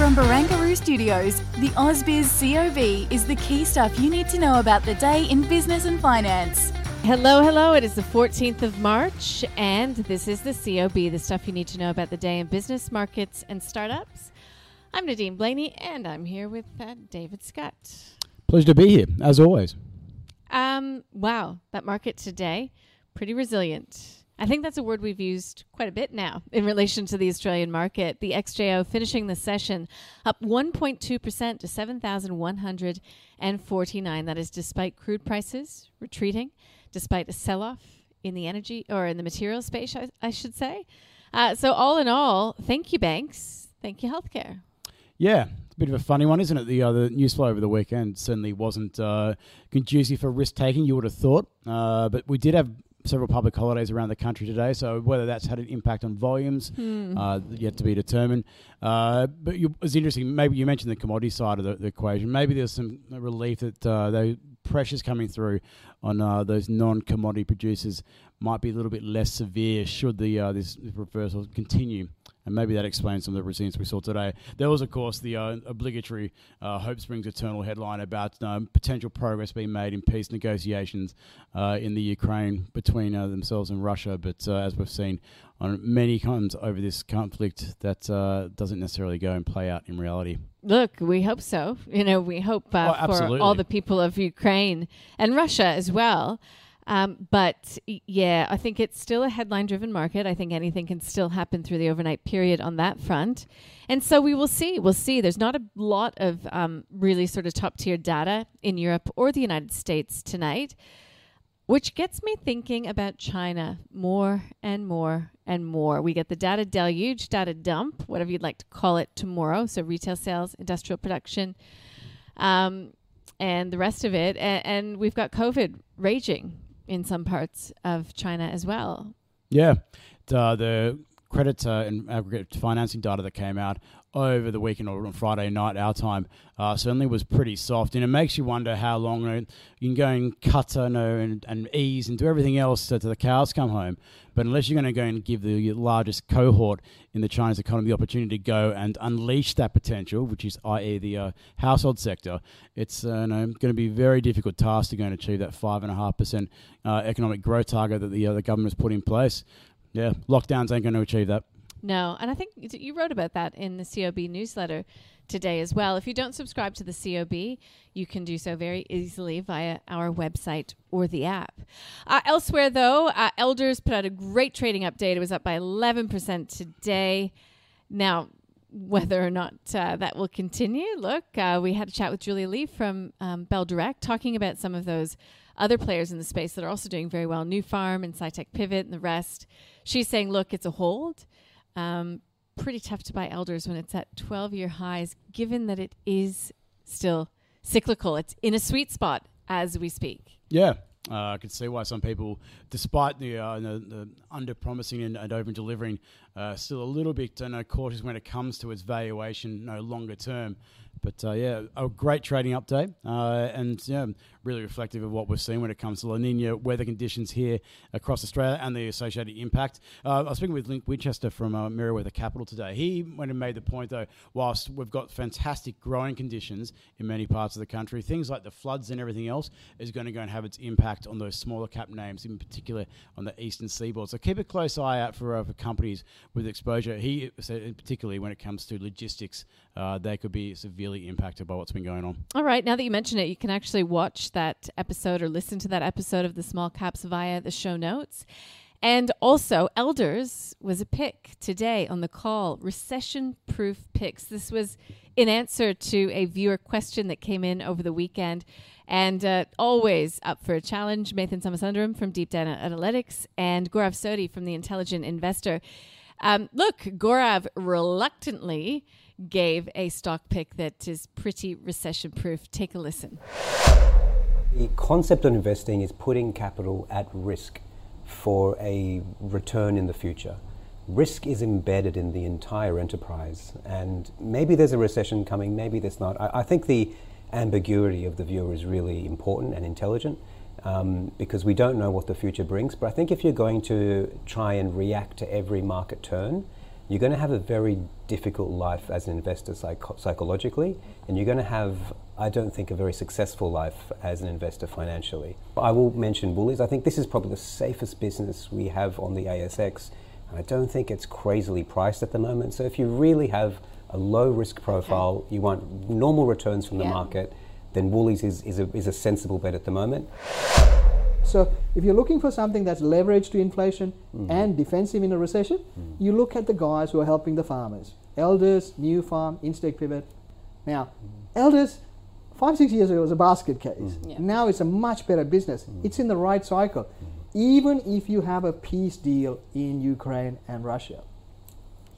From Barangaroo Studios, the AusBiz COB is the key stuff you need to know about the day in business and finance. Hello, hello. It is the 14th of March, and this is the COB, the stuff you need to know about the day in business, markets, and startups. I'm Nadine Blayney, and I'm here with uh, David Scott. Pleasure to be here, as always. Um, wow, that market today, pretty resilient. I think that's a word we've used quite a bit now in relation to the Australian market. The XJO finishing the session up 1.2% to 7,149. That is despite crude prices retreating, despite a sell off in the energy or in the material space, I, I should say. Uh, so, all in all, thank you, banks. Thank you, healthcare. Yeah, a bit of a funny one, isn't it? The uh, the news flow over the weekend certainly wasn't uh, conducive for risk taking. You would have thought, uh, but we did have several public holidays around the country today. So whether that's had an impact on volumes, Hmm. uh, yet to be determined. Uh, but you, it's interesting. Maybe you mentioned the commodity side of the, the equation. Maybe there's some relief that uh, the pressures coming through on uh, those non-commodity producers might be a little bit less severe should the uh, this reversal continue. And maybe that explains some of the resilience we saw today. There was, of course, the uh, obligatory uh, Hope Springs Eternal headline about um, potential progress being made in peace negotiations uh, in the Ukraine between uh, themselves and Russia. But uh, as we've seen on many times over this conflict, that uh, doesn't necessarily go and play out in reality. Look, we hope so. You know, we hope uh, Oh, for all the people of Ukraine and Russia as well. Um, but yeah, I think it's still a headline driven market. I think anything can still happen through the overnight period on that front. And so we will see. We'll see. There's not a lot of um, really sort of top tier data in Europe or the United States tonight, which gets me thinking about China more and more and more. We get the data deluge, data dump, whatever you'd like to call it, tomorrow. So retail sales, industrial production, um, and the rest of it. And, and we've got COVID raging in some parts of China as well. Yeah, the, the credit uh, and aggregate financing data that came out over the weekend or on Friday night, our time, uh, certainly was pretty soft. And it makes you wonder how long uh, you can go and cut uh, no, and, and ease and do everything else to, the cows come home. But unless you're going to go and give the largest cohort in the Chinese economy the opportunity to go and unleash that potential, which is i.e. the uh, household sector, it's uh, no, going to be a very difficult task to go and achieve that 5.5% uh, economic growth target that the, the government has put in place. Yeah, lockdowns ain't going to achieve that. No, and I think you wrote about that in the COB newsletter today as well. If you don't subscribe to the COB, you can do so very easily via our website or the app. Uh, elsewhere, though, uh, Elders put out a great trading update. It was up by 11% today. Now, whether or not uh, that will continue, look, uh, we had a chat with Julia Lee from um, Bell Direct talking about some of those other players in the space that are also doing very well Nufarm and Incitec Pivot and the rest. She's saying, look, it's a hold. Um, pretty tough to buy elders when it's at 12 year highs, given that it is still cyclical. It's in a sweet spot as we speak. Yeah. Uh, I can see why some people, despite the, uh, the, the under promising and, and over delivering, uh, still a little bit uh, cautious when it comes to its valuation no longer term. But uh, yeah, a great trading update uh, and yeah, really reflective of what we're seeing when it comes to La Nina weather conditions here across Australia and the associated impact. Uh, I was speaking with Link Winchester from uh, Meriwether Capital today. He went and made the point though, whilst we've got fantastic growing conditions in many parts of the country, things like the floods and everything else is going to go and have its impact on those smaller cap names, in particular on the eastern seaboard. So keep a close eye out for, uh, for companies with exposure. He said, particularly when it comes to logistics, uh, they could be severely impacted by what's been going on. All right, now that you mention it, you can actually watch that episode or listen to that episode of the small caps via the show notes. And also, Elders was a pick today on the call recession proof picks. This was in answer to a viewer question that came in over the weekend. And uh, always up for a challenge, Mathan Somasundaram from Deep Data Analytics and Gaurav Sodhi from The Intelligent Investor. Um, look, Gaurav reluctantly gave a stock pick that is pretty recession proof. Take a listen. The concept of investing is putting capital at risk for a return in the future. Risk is embedded in the entire enterprise, and maybe there's a recession coming, maybe there's not. I, I think the ambiguity of the viewer is really important and intelligent um, because we don't know what the future brings. But I think if you're going to try and react to every market turn, you're going to have a very difficult life as an investor psych- psychologically, and you're going to have, I don't think, a very successful life as an investor financially. I will mention Woolies. I think this is probably the safest business we have on the ASX, and I don't think it's crazily priced at the moment. So if you really have a low risk profile, okay. you want normal returns from the market, then Woolies is, is, a, is a sensible bet at the moment. So if you're looking for something that's leveraged to inflation mm. and defensive in a recession, mm. you look at the guys who are helping the farmers. Elders, Nufarm, Incitec Pivot. Now, mm. Elders, five, six years ago was a basket case. Mm. Yeah. Now it's a much better business. Mm. It's in the right cycle. Mm. Even if you have a peace deal in Ukraine and Russia,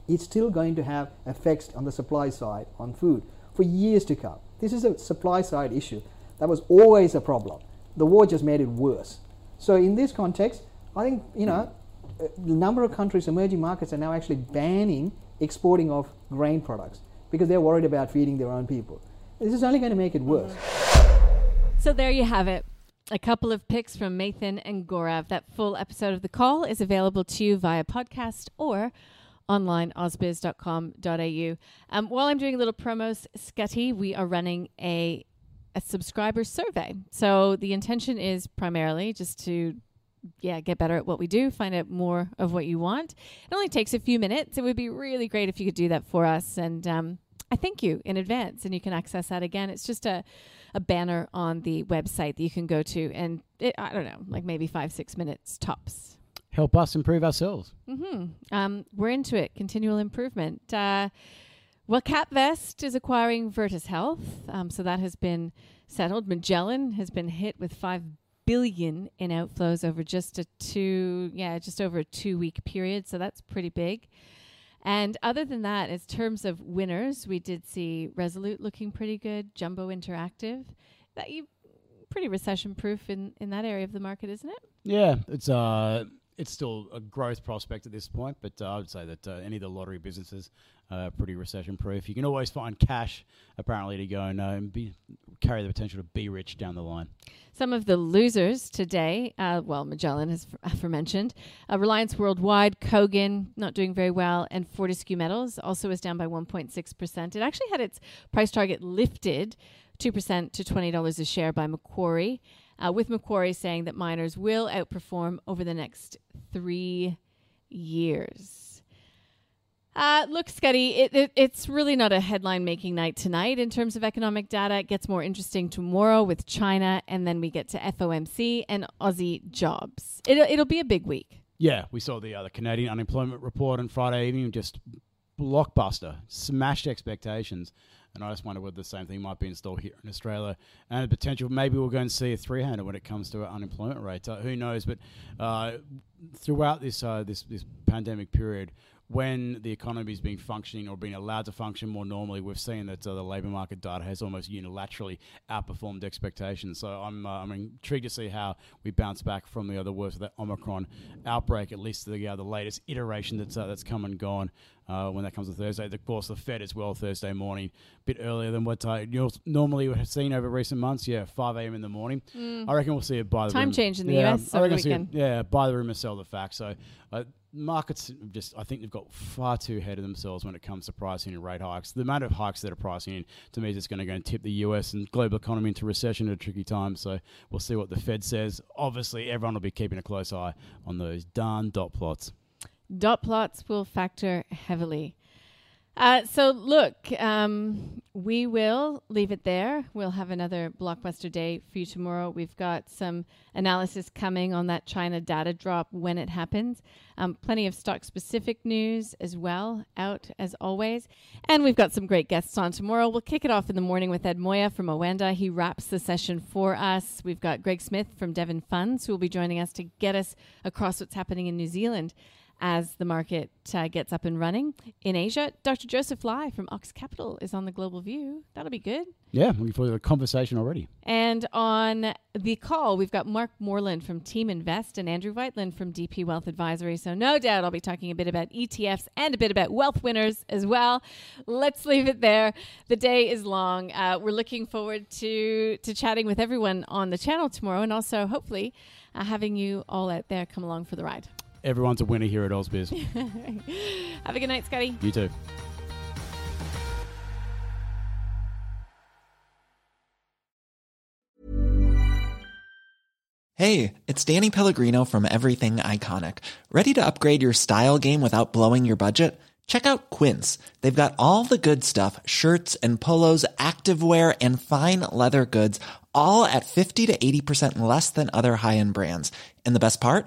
it's still going to have effects on the supply side on food for years to come. This is a supply side issue. That was always a problem the war just made it worse. So in this context, I think you know, a number of countries, emerging markets, are now actually banning exporting of grain products because they're worried about feeding their own people. This is only going to make it worse. So there you have it. A couple of picks from Nathan and Gaurav. That full episode of the call is available to you via podcast or online, ausbiz.com.au. Um, while I'm doing a little promos, Scotty, we are running a a subscriber survey. So the intention is primarily just to yeah, get better at what we do, find out more of what you want. It only takes a few minutes. It would be really great if you could do that for us. And um, I thank you in advance, and you can access that again. It's just a, a banner on the website that you can go to, and it, I don't know, like maybe five, six minutes tops. Help us improve ourselves. Mm-hmm. Um, we're into it, continual improvement. Uh, well, CapVest is acquiring Virtus Health, um, so that has been settled. Magellan has been hit with five billion in outflows over just a two, yeah, just over a two-week period. So that's pretty big. And other than that, in terms of winners, we did see Resolute looking pretty good, Jumbo Interactive. That you pretty recession-proof in in that area of the market, isn't it? Yeah, it's uh it's still a growth prospect at this point, but uh, I would say that uh, any of the lottery businesses are pretty recession proof. You can always find cash, apparently, to go and, uh, and be, carry the potential to be rich down the line. Some of the losers today, uh, well, Magellan has aforementioned, uh, Reliance Worldwide, Kogan not doing very well, and Fortescue Metals also is down by 1.6%. It actually had its price target lifted 2% to $20 a share by Macquarie uh, with Macquarie saying that miners will outperform over the next three years. Uh, look, Scotty, it, it, it's really not a headline making night tonight in terms of economic data. It gets more interesting tomorrow with China, and then we get to FOMC and Aussie jobs. It'll, it'll be a big week. Yeah, we saw the, uh, the Canadian unemployment report on Friday evening, just blockbuster, smashed expectations. And I just wonder whether the same thing might be installed here in Australia and the potential. Maybe we're going to see a three-hander when it comes to unemployment rates. Uh, who knows? But uh, throughout this uh, this this pandemic period, when the economy has been functioning or being allowed to function more normally, we've seen that uh, the labour market data has almost unilaterally outperformed expectations. So I'm, uh, I'm intrigued to see how we bounce back from the other worst of that Omicron outbreak, at least the, uh, the latest iteration that's, uh, that's come and gone. Uh, when that comes to Thursday. Of course, the Fed as well Thursday morning, a bit earlier than what I normally would have seen over recent months. Yeah, 5 a.m. in the morning. Mm. I reckon we'll see it by the time room. change in the yeah, US over the weekend. It, yeah, by the rumor, sell the facts. So uh, markets just I think they've got far too ahead of themselves when it comes to pricing and rate hikes. The amount of hikes that are pricing in to me is just going to go and tip the US and global economy into recession at a tricky time. So we'll see what the Fed says. Obviously, everyone will be keeping a close eye on those darn dot plots. Dot plots will factor heavily. Uh, so look, um, we will leave it there. We'll have another blockbuster day for you tomorrow. We've got some analysis coming on that China data drop when it happens. Um, plenty of stock specific news as well out as always, and we've got some great guests on tomorrow. We'll kick it off in the morning with Ed Moya from Oanda. He wraps the session for us. We've got Greg Smith from Devon Funds who will be joining us to get us across what's happening in New Zealand as the market uh, gets up and running. In Asia, Dr. Joseph Lai from Ox Capital is on the Global View. That'll be good. Yeah, looking forward to the conversation already. And on the call, we've got Mark Moreland from Team Invest and Andrew Wielandt from DP Wealth Advisory. So, no doubt I'll be talking a bit about ETFs and a bit about wealth winners as well. Let's leave it there. The day is long. Uh, we're looking forward to, to chatting with everyone on the channel tomorrow and also hopefully uh, having you all out there come along for the ride. Everyone's a winner here at Ausbiz. Have a good night, Scotty. you too. Hey, it's Danny Pellegrino from Everything Iconic. Ready to upgrade your style game without blowing your budget? Check out Quince. They've got all the good stuff shirts and polos, activewear, and fine leather goods, all at 50 to 80% less than other high end brands. And the best part?